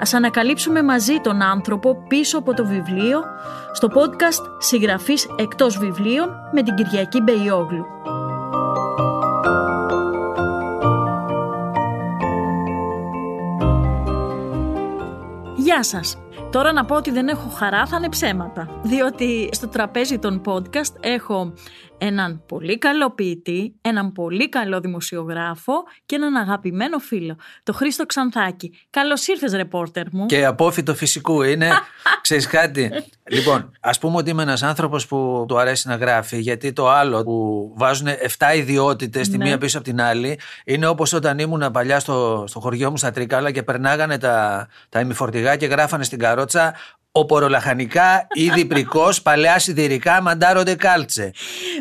Ας ανακαλύψουμε μαζί τον άνθρωπο πίσω από το βιβλίο στο podcast «Συγγραφής εκτός βιβλίων» με την Κυριακή Μπεϊόγλου. Γεια σας! Τώρα να πω ότι δεν έχω χαρά θα είναι ψέματα. Διότι στο τραπέζι των podcast έχω έναν πολύ καλό ποιητή, έναν πολύ καλό δημοσιογράφο και έναν αγαπημένο φίλο, το Χρήστο Ξανθάκη. Καλώς ήρθες, ρεπόρτερ μου. Και απόφυτο φυσικού είναι. Ξέρεις κάτι. Λοιπόν, ας πούμε ότι είμαι ένας άνθρωπος που του αρέσει να γράφει, γιατί το άλλο που βάζουν 7 ιδιότητες τη Ναι. μία πίσω από την άλλη είναι όπως όταν ήμουν παλιά στο, στο χωριό μου στα Τρίκαλα και περνάγανε τα, τα ημιφορτηγά και γράφανε στην καρότσα Οπορολαχανικά, ήδη πρικό, παλαιά σιδηρικά, μαντάρονται κάλτσε.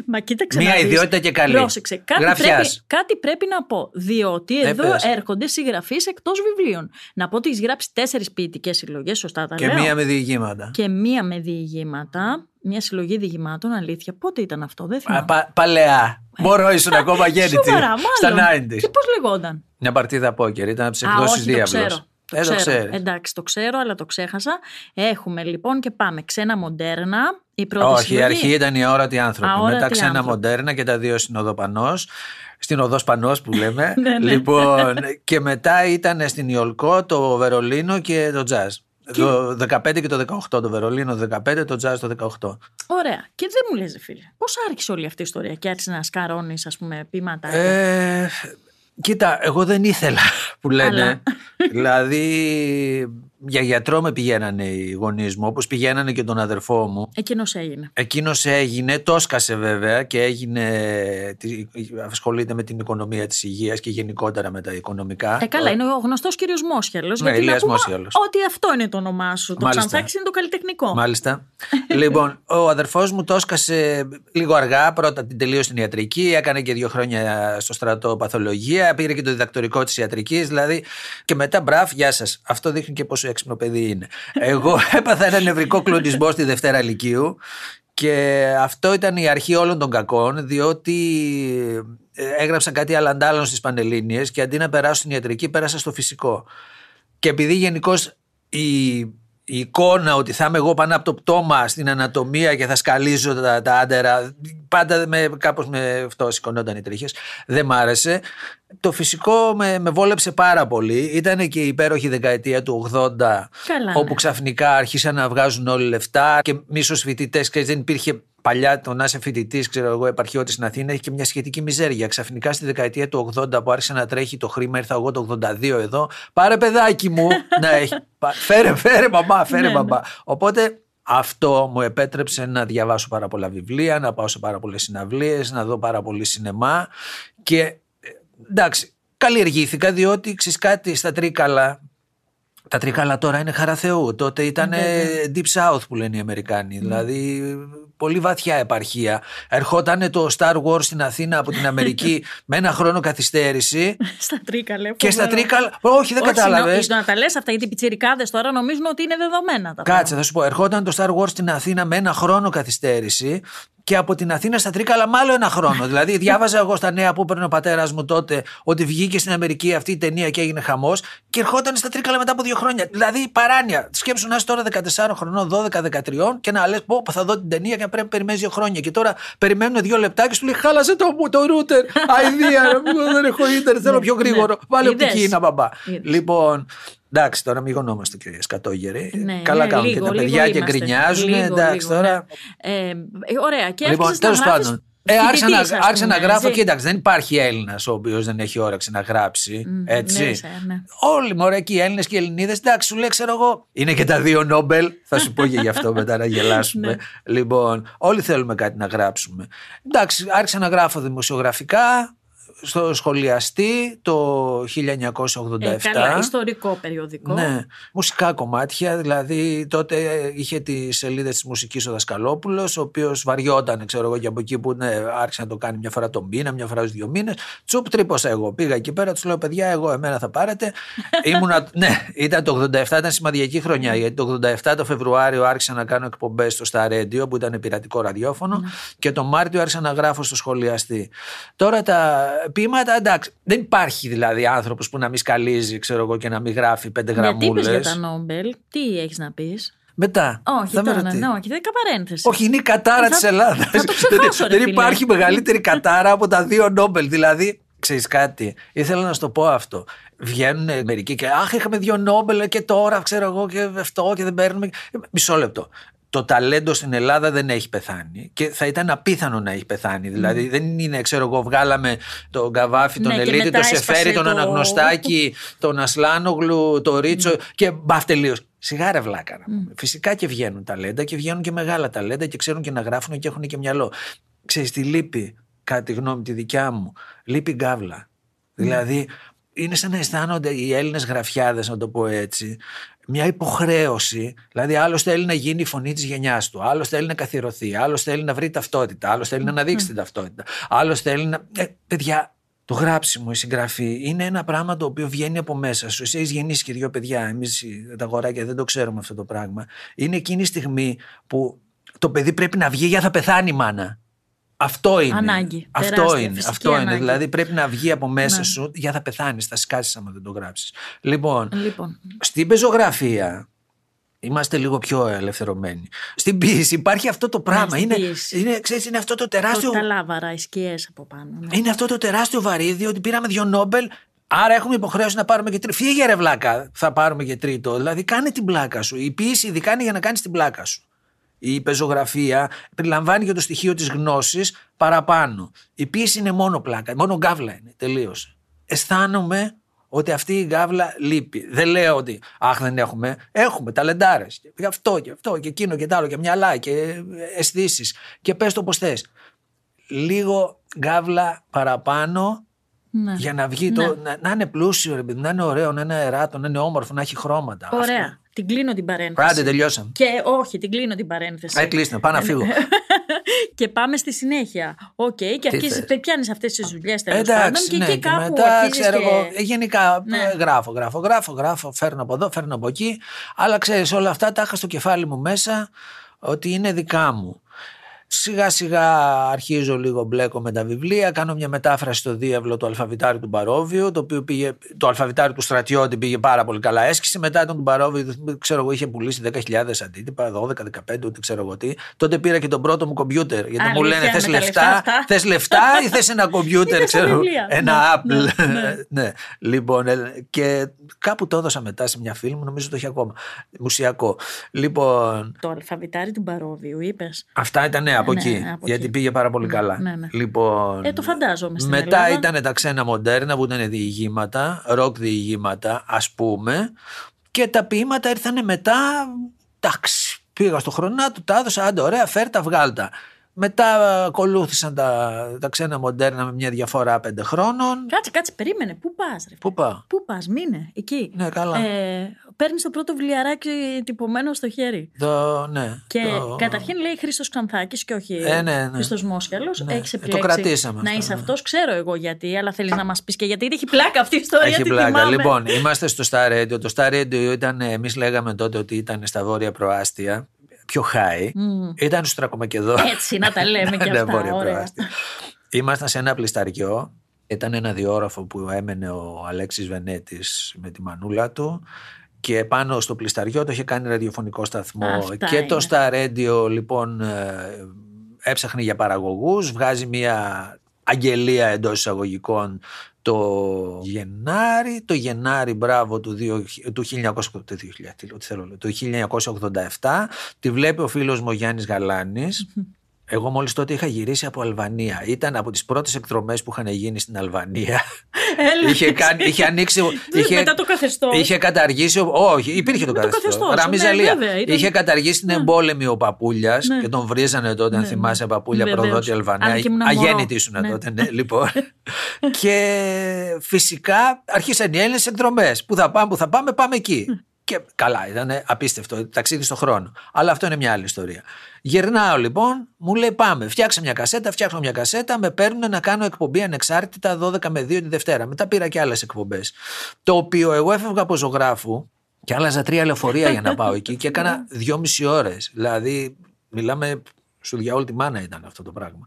Μα κοίταξε Μία να δεις. ιδιότητα και καλή. Πρόσεξε. Κάτι Γραφιάς. πρέπει, κάτι πρέπει να πω. Διότι Ε, εδώ πες. έρχονται συγγραφείς εκτός βιβλίων. Να πω ότι έχεις γράψει τέσσερις ποιητικές συλλογές, σωστά τα Και λέω. μία με διηγήματα. Και μία με διηγήματα. Μια συλλογή διηγημάτων, αλήθεια. Πότε ήταν αυτό, δεν θυμάμαι. Α, πα- παλαιά. Μπορώ, ήσουν ακόμα γέννητη. Σοβαρά, μάλλον. Στα 90s. Και πώς λεγόταν; Μια παρτίδα πόκερ, ήταν από τι Α, εκδόσει όχι, το Διάβλος. ξέρω. Ε, το ξέρεις. Εντάξει, το ξέρω, αλλά το ξέχασα. Έχουμε λοιπόν και πάμε. Ξένα μοντέρνα. Η πρώτη Όχι, η συλλογή. αρχή ήταν οι αόρατοι άνθρωποι. Αόρατοι Μετά ξένα άνθρωποι. μοντέρνα και τα δύο στην οδοπανό. Στην οδός Πανός που λέμε. Ναι, ναι. λοιπόν, και μετά ήταν στην Ιολκό, το Βερολίνο και το Τζαζ. Το 15 και το 18. Το Βερολίνο το 15, το Τζαζ το 18. Ωραία. Και δεν μου λες, φίλε, πώς άρχισε όλη αυτή η ιστορία και άρχισε να σκαρώνεις, ας πούμε, πείματα. Ε, κοίτα, εγώ δεν ήθελα που λένε. Αλλά. Δηλαδή, για γιατρό με πηγαίνανε οι γονείς μου, όπως πηγαίνανε και τον αδερφό μου. Εκείνος έγινε. Εκείνος έγινε, το σκάσε βέβαια και έγινε. τι- Ασχολείται με την οικονομία της υγείας και γενικότερα με τα οικονομικά. Ε, καλά, είναι ο γνωστός κύριος Μόσχελος. Ναι, γιατί να Ηλίας πούμε Μόσχελος. ότι αυτό είναι το όνομά σου. Το Μάλιστα. Ξανθάκης είναι το καλλιτεχνικό. Μάλιστα. λοιπόν, ο αδερφός μου το έσκασε λίγο αργά. Πρώτα την τελείωσε στην ιατρική, έκανε και δύο χρόνια στο στρατό παθολογία, πήρε και το διδακτορικό της ιατρικής. Δηλαδή, και μετά, μπράβ, γεια σας. Αυτό δείχνει και πόσο έξυπνο παιδί είναι. Εγώ έπαθα ένα νευρικό κλονισμό στη Δευτέρα Λυκείου και αυτό ήταν η αρχή όλων των κακών, διότι ε, έγραψαν κάτι αλλαντάλλον στις Πανελλήνιες και αντί να περάσω στην ιατρική πέρασα στο φυσικό. Και επειδή γενικώς η, η εικόνα ότι θα είμαι εγώ πάνω από το πτώμα στην ανατομία και θα σκαλίζω τα, τα άντερα, πάντα με, κάπως με αυτό σηκωνόταν οι τρίχες, δεν μ' άρεσε. Το φυσικό με, με βόλεψε πάρα πολύ. Ήταν και η υπέροχη δεκαετία του 80, Καλά, όπου ναι. ξαφνικά άρχισαν να βγάζουν όλοι λεφτά και μίσος φοιτητές. Δεν υπήρχε παλιά το να είσαι φοιτητής, ξέρω εγώ, επαρχιώτη στην Αθήνα, έχει και μια σχετική μιζέρια. Ξαφνικά στη δεκαετία του 80 που άρχισε να τρέχει το χρήμα, ήρθα εγώ το 82 εδώ. Πάρε παιδάκι μου να έχει. Πα- Φέρε, φέρε μαμά, φέρε Ναι, μπαμπά. Οπότε αυτό μου επέτρεψε να διαβάσω πάρα πολλά βιβλία, να πάω σε πάρα πολλές συναυλίες, να δω πάρα πολύ σινεμά. Και ε, εντάξει, καλλιεργήθηκα διότι ξέρεις κάτι στα Τρίκαλα. Τα Τρίκαλα τώρα είναι χαρά Θεού. Τότε ήταν Βέβαια. Deep South που λένε οι Αμερικάνοι. Δηλαδή πολύ βαθιά επαρχία. Ερχόταν το Star Wars στην Αθήνα από την Αμερική με ένα χρόνο καθυστέρηση. Στα τρίκα, και στα Τρίκαλα. Όχι, δεν κατάλαβες. Όχι, να τα λες αυτά γιατί οι πιτσιρικάδες τώρα νομίζουν ότι είναι δεδομένα τα Κάτσε, θα σου πω. Ερχόταν το Star Wars στην Αθήνα με ένα χρόνο καθυστέρηση και από την Αθήνα στα Τρίκαλα με άλλο ένα χρόνο. δηλαδή, διάβαζα εγώ στα νέα που έπαιρνε ο πατέρας μου τότε ότι βγήκε στην Αμερική αυτή η ταινία και έγινε χαμός και ερχόταν στα Τρίκαλα μετά από δύο χρόνια. Δηλαδή, παράνοια. Σκέψου να είσαι τώρα 14 χρονών, 12-13 και να λες: Πω, θα δω την ταινία και να πρέπει να περιμένεις δύο χρόνια. Και τώρα περιμένουν δύο λεπτά και σου λέει: Χάλασε το, μου το ρούτερ. Αιδία, δεν έχω ίντερνετ, θέλω πιο γρήγορο. Βάλε Είδες. οπτική να μπαμπά. Είδες. Λοιπόν, εντάξει, τώρα μην γονόμαστε και σκατόγεροι. Ναι, Καλά ναι, κάνουν λίγο, και τα λίγο παιδιά και είμαστε. γκρινιάζουν. Λίγο, εντάξει, λίγο, τώρα. ναι. Ε, ε, ωραία. Και Λοιπόν, άρχισες να τέλος γράφεις πάντων. Ε, άρχισα να, φοιτητής, ας άρχισα να πούμε, γράφω. έτσι. Κοίταξε, δεν υπάρχει Έλληνας ο οποίος δεν έχει όρεξη να γράψει. Μμ, έτσι. ναι, σε, ναι. Όλοι μωρέ εκεί οι Έλληνες και οι Ελληνίδες. Εντάξει, σου λέει, ξέρω εγώ. Είναι και τα δύο Νόμπελ. Θα σου πω και γι' αυτό μετά να γελάσουμε. Ναι. λοιπόν, όλοι θέλουμε κάτι να γράψουμε. Εντάξει, άρχισα να γράφω δημοσιογραφικά. Στο σχολιαστή το 1987. Ε, καλά, ιστορικό περιοδικό. Ναι, μουσικά κομμάτια, δηλαδή τότε είχε τις σελίδες της μουσικής ο Δασκαλόπουλος, ο οποίος βαριόταν, ξέρω εγώ, και από εκεί που ναι, άρχισε να το κάνει μια φορά τον μήνα, μια φορά στους δύο μήνες. Τσουπ, τρύπωσα εγώ. Πήγα εκεί πέρα, τους λέω, παιδιά, εγώ εμένα θα πάρετε. Ήμουνα, ναι, ήταν το 87, ήταν σημαδιακή χρονιά, γιατί το 87 το Φεβρουάριο άρχισα να κάνω εκπομπές στο Star Radio, που ήταν πειρατικό ραδιόφωνο, ναι. και το Μάρτιο άρχισα να γράφω στο σχολιαστή. Τώρα τα ποίηματα, εντάξει, δεν υπάρχει δηλαδή άνθρωπος που να μην σκαλίζει, ξέρω εγώ, και να μην γράφει πέντε γραμμούλες. Γιατί για τα Νόμπελ, τι έχεις να πεις; Μετά. Όχι, θα τώρα, ναι, όχι, δεν παρένθεση. Όχι, είναι η κατάρα της Ελλάδας. Δεν υπάρχει μεγαλύτερη κατάρα από τα δύο Νόμπελ. Δηλαδή, ξέρεις κάτι, ήθελα να σου το πω αυτό. Βγαίνουν μερικοί και Αχ, είχαμε δύο Νόμπελ και τώρα ξέρω εγώ και αυτό και δεν παίρνουμε. Μισό λεπτό το ταλέντο στην Ελλάδα δεν έχει πεθάνει και θα ήταν απίθανο να έχει πεθάνει. Δηλαδή δεν είναι, ξέρω εγώ, βγάλαμε τον Καβάφη, τον ναι, Ελίτη, τον Σεφέρη, τον το... Αναγνωστάκη, τον Ασλάνογλου, τον Ρίτσο και μπαφ τελείως. Σιγά ρε βλάκα. Mm. Φυσικά και βγαίνουν ταλέντα και βγαίνουν και μεγάλα ταλέντα και ξέρουν και να γράφουν και έχουν και μυαλό. Ξέρεις τι λείπει, κάτι τη γνώμη τη δικιά μου, λείπει γκάβλα. Δηλαδή είναι σαν να αισθάνονται οι Έλληνες γραφιάδες, να το πω έτσι, μια υποχρέωση. Δηλαδή, άλλος θέλει να γίνει η φωνή της γενιάς του, άλλος θέλει να καθιερωθεί, άλλος θέλει να βρει ταυτότητα, άλλος θέλει να αναδείξει την ταυτότητα, άλλος θέλει να. Ε, παιδιά, το γράψιμο, η συγγραφή είναι ένα πράγμα το οποίο βγαίνει από μέσα σου. Εσύ έχεις γεννήσει και δύο παιδιά. Εμείς τα αγοράκια δεν το ξέρουμε αυτό το πράγμα. Είναι εκείνη η στιγμή που το παιδί πρέπει να βγει για θα πεθάνει μάνα. Αυτό είναι. Ανάγκη. Αυτό τεράστια, είναι. Αυτό ανάγκη. είναι. Δηλαδή πρέπει να βγει από μέσα ναι. σου για θα πεθάνεις, θα σκάσεις άμα δεν το γράψεις. Λοιπόν, λοιπόν, στην πεζογραφία Είμαστε λίγο πιο ελευθερωμένοι. Στην ποιήση υπάρχει αυτό το πράγμα. Ναι, είναι, είναι, ξέρεις, είναι αυτό το τεράστιο. Τα λάβαρα, οι σκιές από πάνω. Ναι. Είναι αυτό το τεράστιο βαρύδι ότι πήραμε δύο Νόμπελ. Άρα έχουμε υποχρέωση να πάρουμε και τρίτο. Φύγε ρε βλάκα, θα πάρουμε και τρίτο. Δηλαδή κάνε την πλάκα σου. Η ποιήση ειδικά είναι για να κάνεις την πλάκα σου η πεζογραφία περιλαμβάνει και το στοιχείο της γνώσης παραπάνω. Η πίεση είναι μόνο πλάκα, μόνο γκάβλα είναι, τελείωσε. Αισθάνομαι ότι αυτή η γκάβλα λείπει. Δεν λέω ότι αχ δεν έχουμε, έχουμε ταλεντάρες. Και αυτό και αυτό και εκείνο και τ' άλλο και μυαλά και αισθήσεις. και πες το πως θες. Λίγο γκάβλα παραπάνω ναι. Για να βγει ναι. το. Να, να, είναι πλούσιο, να είναι ωραίο, να είναι αεράτο, να είναι όμορφο, να έχει χρώματα. Ωραία. Αυτό. Την κλείνω την παρένθεση. Άντε, τελειώσαμε. Και όχι, την κλείνω την παρένθεση. Ε, κλείσνα, πάω να φύγω. και πάμε στη συνέχεια. OK, okay, και αρχίζεις, πιάνεις αυτές τις δουλειές τέλος πάντων. Και ναι, εκεί κάπου. Και μετά, ξέρω και... εγώ, ε, γενικά ναι. Ε, γράφω, γράφω, γράφω, γράφω, φέρνω από εδώ, φέρνω από εκεί. Αλλά ξέρεις, όλα αυτά τα είχα στο κεφάλι μου μέσα ότι είναι δικά μου. Σιγά σιγά αρχίζω λίγο μπλέκω με τα βιβλία, κάνω μια μετάφραση στο διεύλο του αλφαβητάριου του Παρόβιου, το οποίο πήγε, το αλφαβητάριο του στρατιώτη πήγε πάρα πολύ καλά έσκηση, μετά τον του Παρόβιου, ξέρω εγώ, είχε πουλήσει 10.000 αντίτυπα, 12-15, ούτε ξέρω εγώ τι. Τότε πήρα και τον πρώτο μου κομπιούτερ, γιατί μου λένε θες λεφτά, θες λεφτά ή θες ένα κομπιούτερ, ξέρω, ένα ναι, Apple. Ναι, ναι. ναι. Λοιπόν, ε, και κάπου το έδωσα μετά σε μια φίλη μου, νομίζω το έχει ακόμα, μουσιακό. Λοιπόν... Το αλφαβητάριο του Παρόβιου, είπες. Αυτά ήταν από ναι, εκεί. γιατί πήγε πάρα πολύ ναι, καλά. Ναι, ναι. Λοιπόν, ε, το φαντάζομαι στην Μετά ήταν τα ξένα μοντέρνα που ήταν διηγήματα, ροκ διηγήματα, ας πούμε. Και τα ποίηματα ήρθαν μετά. Εντάξει, πήγα στο χρονάτο, τα έδωσα. Άντε, ωραία, φέρτα, βγάλτα. Μετά ακολούθησαν τα, τα ξένα μοντέρνα με μια διαφορά πέντε χρόνων. Κάτσε, κάτσε, περίμενε. Πού πας, ρε. Πού πάω; Πού πας, μείνε, εκεί. Ναι, καλά. Ε, Παίρνεις το πρώτο βιβλιαράκι τυπωμένο στο χέρι. Το, ναι. Και το... καταρχήν λέει Χρήστος Ξανθάκης και όχι ε, ναι, ναι. Χρήστος Μόσχαλο. Ναι. Έχεις επιλέξει. Ε, το κρατήσαμε. Να είσαι αυτός, ξέρω εγώ γιατί, αλλά θέλεις να μας πεις και γιατί. Έχει πλάκα αυτή η ιστορία. Έχει πλάκα. Λοιπόν, είμαστε στο Star Radio. Το Star Radio ήταν, εμείς λέγαμε τότε ότι ήταν στα βόρεια προάστια πιο high. Mm. Ήταν στους Τρακομακεδό. Έτσι, να τα λέμε και ναι, αυτά. Ήμασταν σε ένα πλισταριό. Ήταν ένα διόροφο που έμενε ο Αλέξης Βενέτης με τη μανούλα του και πάνω στο πλισταριό το είχε κάνει ραδιοφωνικό σταθμό Αυτά και είναι. το Star Radio λοιπόν ε, έψαχνε για παραγωγούς βγάζει μια αγγελία εντός εισαγωγικών το Γενάρη, το Γενάρη μπράβο του, 2, του, 1900, το 2000, θέλω, το 1987 τη βλέπει ο φίλος μου ο Γιάννης Γαλάνης εγώ μόλις τότε είχα γυρίσει από Αλβανία. Ήταν από τις πρώτες εκδρομές που είχαν γίνει στην Αλβανία. Έλα. είχε, κάνει, είχε ανοίξει. είχε, Μετά το καθεστώς. Είχε καταργήσει. Όχι, υπήρχε το Με το καθεστώς. καθεστώς, Ραμίζα ναι, Λία. βέβαια, ήταν- Είχε καταργήσει την εμπόλεμη ο παππούλια Ναι. και τον βρίζανε τότε, αν Ναι, θυμάσαι, παππούλια Βεβαίως. προδότη Αλβανία. Αν και ήμουν μωρό. Αγέννητη ήσουν Ναι. τότε, ναι, λοιπόν. και φυσικά αρχίσαν οι Έλληνες εκδρομές. Πού θα πάμε, πού θα πάμε, πάμε εκεί. Και καλά, ήταν απίστευτο ταξίδι στον χρόνο. Αλλά αυτό είναι μια άλλη ιστορία. Γυρνάω λοιπόν, μου λέει πάμε. Φτιάξε μια κασέτα, φτιάχνω μια κασέτα. Με παίρνουν να κάνω εκπομπή ανεξάρτητα 12 με 2 τη Δευτέρα. Μετά πήρα και άλλες εκπομπές. Το οποίο εγώ έφευγα από ζωγράφου και άλλαζα τρία λεωφορεία για να πάω εκεί και έκανα δυόμιση ώρες. Δηλαδή, μιλάμε σου για όλη τη μάνα ήταν αυτό το πράγμα.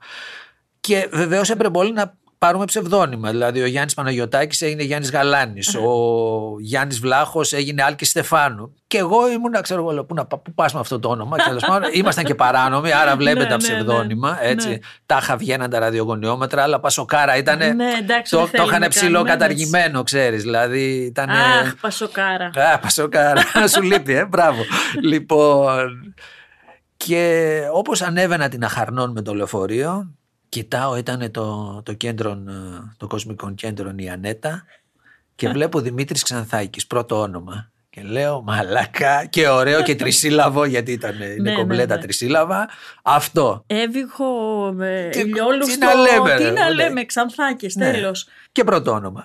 Και βεβαίως έπρεπε όλοι να πάρουμε ψευδόνυμα. Δηλαδή, ο Γιάννης Παναγιοτάκη έγινε Γιάννης Γαλάνης. Ο Γιάννης Βλάχος έγινε Άλκης Στεφάνου. Και εγώ ήμουν, ξέρω εγώ, λέω, πού, να, πά- πού πας με αυτό το όνομα. Και τέλος πάντων, ήμασταν και παράνομοι, άρα βλέπετε Ναι, τα ναι, ψευδόνυμα. ναι. Έτσι. Ναι. Τάχα βγαίναν τα ραδιογωνιόμετρα, αλλά πασοκάρα ήταν. Ναι, εντάξει, το, δεν το θέλουμε είχαν καν, ψηλό ναι, καταργημένο, ξέρεις. Δηλαδή ήταν. Αχ, πασοκάρα. Α, πασοκάρα. Σου λείπει, ε, μπράβο. λοιπόν. Και όπως ανέβαινα την Αχαρνών με το λεωφορείο, κοιτάω, ήταν το, το, κέντρο, ε, το κοσμικό κέντρο η Ανέτα και βλέπω Δημήτρης Ξανθάκης, πρώτο όνομα. Και λέω μαλάκα και ωραίο και τρισύλλαβο γιατί ήταν, είναι Ναι, ναι, κομπλέτα ναι. τρισύλλαβα. Αυτό. Έβηχο με Τι- ηλιόλουστο. τι να λέμε, Τι ρε, να ναι. λέμε, ξανθάκες, Ναι. τέλος. Και πρώτο όνομα.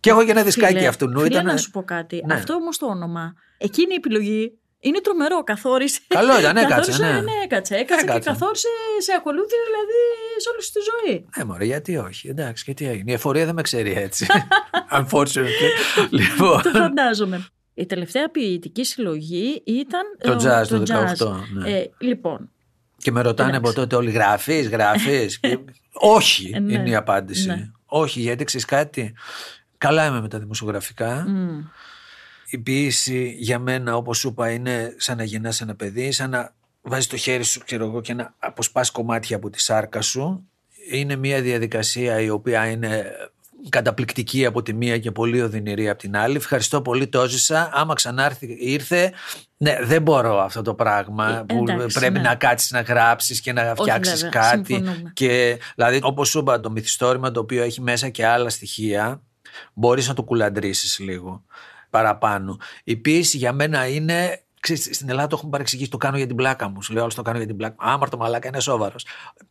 Και έχω και ένα δισκάκι Φίλε, αυτού νου. φίλε, Ήταν... να σου πω κάτι. Ναι. Αυτό όμως το όνομα, εκείνη η επιλογή είναι τρομερό. Καθόρισε. Καλό ήταν, έκατσε, καθόρισε, ναι. ναι, έκατσε. Έκατσε και Έκατσε. καθόρισε, σε ακολούθησε δηλαδή σε όλη σου τη ζωή. Ναι, μωρέ, γιατί όχι. Εντάξει, και τι έγινε. Η εφορία δεν με ξέρει έτσι. Unfortunately. λοιπόν. Το φαντάζομαι. Η τελευταία ποιητική συλλογή ήταν Το ε, jazz το jazz. 18, ναι. Ε, λοιπόν, Και με ρωτάνε Εντάξει. από τότε όλοι γράφει, γράφει. Όχι Ε, ναι. είναι η απάντηση. Ναι. Όχι, γιατί ξέρεις κάτι. Καλά είμαι με τα δημοσιογραφικά. μ, Η ποιήση για μένα, όπως σου είπα, είναι σαν να γεννάς ένα παιδί, σαν να βάζεις το χέρι σου, ξέρω εγώ, και να αποσπάς κομμάτια από τη σάρκα σου. Είναι μια διαδικασία η οποία είναι καταπληκτική από τη μία και πολύ οδυνηρή από την άλλη. Ευχαριστώ πολύ, το έζησα. Άμα ξανάρθει, ήρθε. Ναι, δεν μπορώ αυτό το πράγμα Ε, που εντάξει, πρέπει ναι. να κάτσεις να γράψεις και να φτιάξεις βέβαια, κάτι. συμφωνούμε. Και δηλαδή, όπως σου είπα, το μυθιστόρημα το οποίο έχει μέσα και άλλα στοιχεία, μπορείς να το κουλαντρήσεις λίγο παραπάνω. Η ποίηση για μένα είναι. Ξέρεις, στην Ελλάδα το έχουμε παρεξηγήσει. Το κάνω για την πλάκα μου. Σου λέω, όλο το κάνω για την πλάκα μου. Άμαρτο μαλάκα είναι σοβαρός.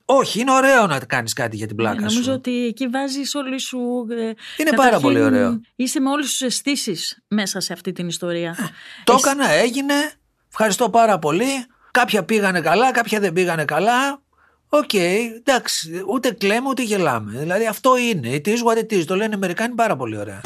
Όχι, είναι ωραίο να κάνεις κάτι για την πλάκα νομίζω σου. ότι εκεί βάζεις όλη σου... ε, Είναι καταρχήν, πάρα πολύ ωραίο. Είσαι με όλες τις αισθήσεις μέσα σε αυτή την ιστορία. Το Εσύ- έκανα, έγινε. Ευχαριστώ πάρα πολύ. Κάποια πήγανε καλά, κάποια δεν πήγανε καλά. Οκ, εντάξει, ούτε κλαίμε ούτε γελάμε. Δηλαδή αυτό είναι. It is what it is. Το λένε οι Αμερικάνοι πάρα πολύ ωραία.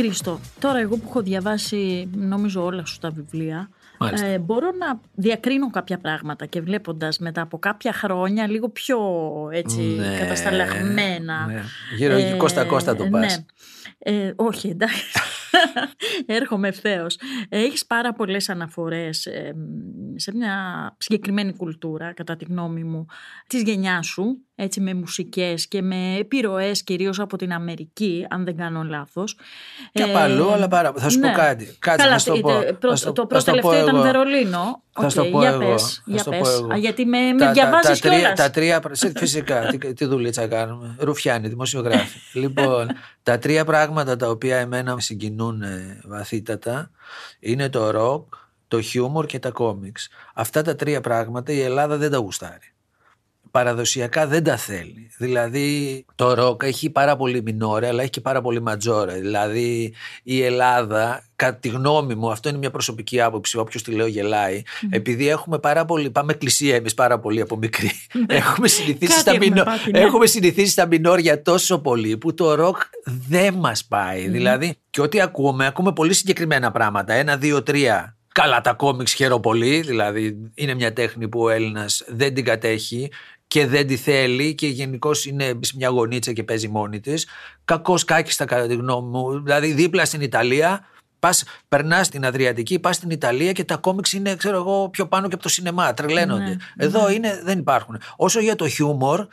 Χρήστο, τώρα εγώ που έχω διαβάσει νομίζω όλα σου τα βιβλία, Μάλιστα. ε, μπορώ να διακρίνω κάποια πράγματα και βλέποντας μετά από κάποια χρόνια λίγο πιο έτσι Ναι, κατασταλαγμένα. ναι. Γύρω Κώστα Κώστα το πας. Ναι. Ε, όχι, εντάξει. Έρχομαι ευθέως. Έχεις πάρα πολλές αναφορές ε, σε μια συγκεκριμένη κουλτούρα, κατά τη γνώμη μου, της γενιάς σου, έτσι με μουσικές και με επιρροές κυρίως από την Αμερική, αν δεν κάνω λάθος. Και Ε, από αλλού, αλλά πάρα Θα σου ναι. πω κάτι. Κάτσε Καλά, να σου το τε- πω. τε- προ- Θα σου το θα πρώτο σου το πω τελευταίο ήταν εγώ. Βερολίνο. Θα Οκ, σου το πω για εγώ. πες, Θα για σου το πες. πω εγώ. Α, γιατί με, με Τα- τα- διαβάζεις τα, τρία, κιόλας. τα τρία, σε- φυσικά, τι, τι δουλίτσα κάνουμε. Ρουφιάνοι, δημοσιογράφοι. λοιπόν, τα τρία πράγματα τα οποία εμένα με συγκινούν ε, βαθύτατα είναι το ροκ, το χιούμορ και τα κόμιξ. Αυτά τα τρία πράγματα η Ελλάδα δεν τα γουστάρει. Παραδοσιακά δεν τα θέλει. Δηλαδή το ροκ έχει πάρα πολύ μινόρε αλλά έχει και πάρα πολύ ματζόρε. Δηλαδή η Ελλάδα, κατά τη γνώμη μου, αυτό είναι μια προσωπική άποψη, όποιος τη λέω γελάει, επειδή έχουμε πάρα πολύ, πάμε εκκλησία εμείς πάρα πολύ από μικροί. έχουμε, συνηθίσει Κάτι στα έχουμε μινό- πάθει, ναι. έχουμε συνηθίσει στα μινόρια τόσο πολύ που το ροκ δεν μας πάει. Δηλαδή και ό,τι ακούμε, ακούμε πολύ συγκεκριμένα πράγματα. Ένα, δύο, τρία. Καλά, τα κόμιξ χαίρομαι πολύ. Δηλαδή, είναι μια τέχνη που ο Έλληνας δεν την κατέχει και δεν τη θέλει και γενικώς είναι σε μια γωνίτσα και παίζει μόνη της. Κακός κάκιστα, κατά τη γνώμη μου. Δηλαδή, δίπλα στην Ιταλία, πας, περνάς στην Αδριατική, πας στην Ιταλία και τα κόμιξ είναι, ξέρω εγώ, πιο πάνω και από το σινεμά. Τρελαίνονται. Ναι, Εδώ είναι, δεν υπάρχουν. Όσο για το χιούμορ,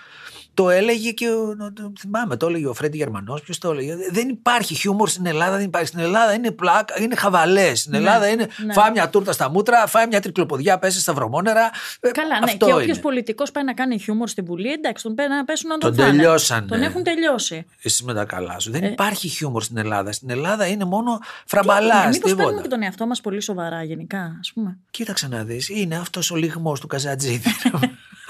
Το έλεγε και. Ο, το, θυμάμαι, το έλεγε ο Φρέντι Γερμανός. Ποιος το έλεγε. Δεν υπάρχει χιούμορ στην Ελλάδα. Δεν υπάρχει. Στην Ελλάδα είναι πλάκα, είναι χαβαλές. Στην Ναι, Ελλάδα είναι. ναι. Φάει μια τούρτα στα μούτρα, φάει μια τρικλοποδιά, πέσει στα βρωμόνερα. Ε, Καλά, ναι. αυτό και όποιος είναι. πολιτικός πάει να κάνει χιούμορ στην Βουλή, εντάξει, τον πέ- να πέσουν να τον, Τον φάνε. τελειώσανε. Τον έχουν τελειώσει. Εσύ με τα καλά σου. Δεν Ε. υπάρχει χιούμορ στην Ελλάδα. Στην Ελλάδα είναι μόνο φραμπαλά. Μήπως παίρνουμε Τίποτα. και τον εαυτό μας πολύ σοβαρά γενικά, ας πούμε. Κοίταξε να δεις. Είναι αυτός ο λιγμός του Καζατζίδη.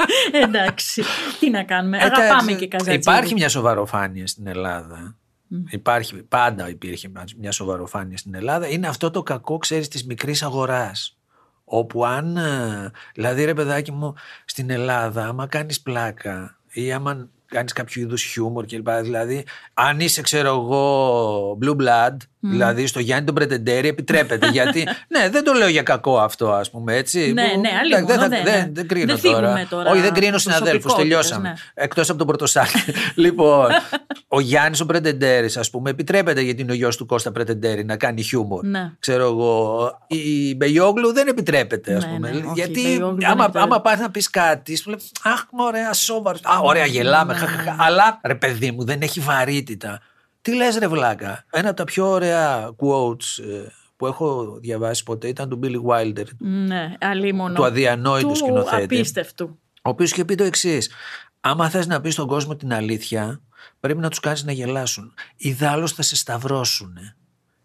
εντάξει. Τι να κάνουμε. Εντάξει, Αγαπάμε και καζατζίδι. Υπάρχει μια σοβαροφάνεια στην Ελλάδα. Υπάρχει, πάντα υπήρχε μια σοβαροφάνεια στην Ελλάδα. Είναι αυτό το κακό, ξέρεις, της μικρής αγοράς. Όπου αν, ε, δηλαδή ρε παιδάκι μου, στην Ελλάδα, άμα κάνεις πλάκα ή άμα κάνεις κάποιο είδους χιούμορ κλπ. Δηλαδή, αν είσαι, ξέρω εγώ, blue blood, δηλαδή στο Γιάννη τον Πρετεντέρη, επιτρέπεται. γιατί, ναι, δεν το λέω για κακό αυτό, ας πούμε, έτσι. Ναι, που- ναι, εντάξει, αλλήμον, δεν, θα- ναι, δεν, ναι. δεν κρίνω Δεν τώρα. θίγουμε τώρα Όχι, δεν κρίνω συναδέλφους, προσωπικότητες, τελειώσαμε. ναι. Εκτός από τον Πρωτοσάλτη. λοιπόν, ο Γιάννης ο Πρετεντέρης, ας πούμε, επιτρέπεται γιατί είναι ο γιος του Κώστα Πρετεντέρη να κάνει χιούμορ. Ναι. Ξέρω εγώ. Η Μπεγιόγλου δεν επιτρέπεται, ας Ναι, πούμε. ναι, όχι, η γιατί Μπεγιόγλου δεν άμα, επιτρέπεται. άμα πας να πεις κάτι, σου λέει Αχ, ωραία, σόβαρο. Α, ωραία, γελάμε. Ναι, χα, χα, ναι, χα. ναι. Αλλά ρε παιδί μου, δεν έχει βαρύτητα. Τι λες, ρε Βλάκα; Ένα από τα πιο ωραία quotes ε, που έχω διαβάσει ποτέ ήταν του Billy Wilder, Ναι, αλίμονο. του αδιανόητου Του σκηνοθέτη. Απίστευτου. Ο οποίος είχε πει το εξής. Άμα θες να πεις στον κόσμο την αλήθεια, πρέπει να τους κάνεις να γελάσουν. Ιδάλω θα σε σταυρώσουν.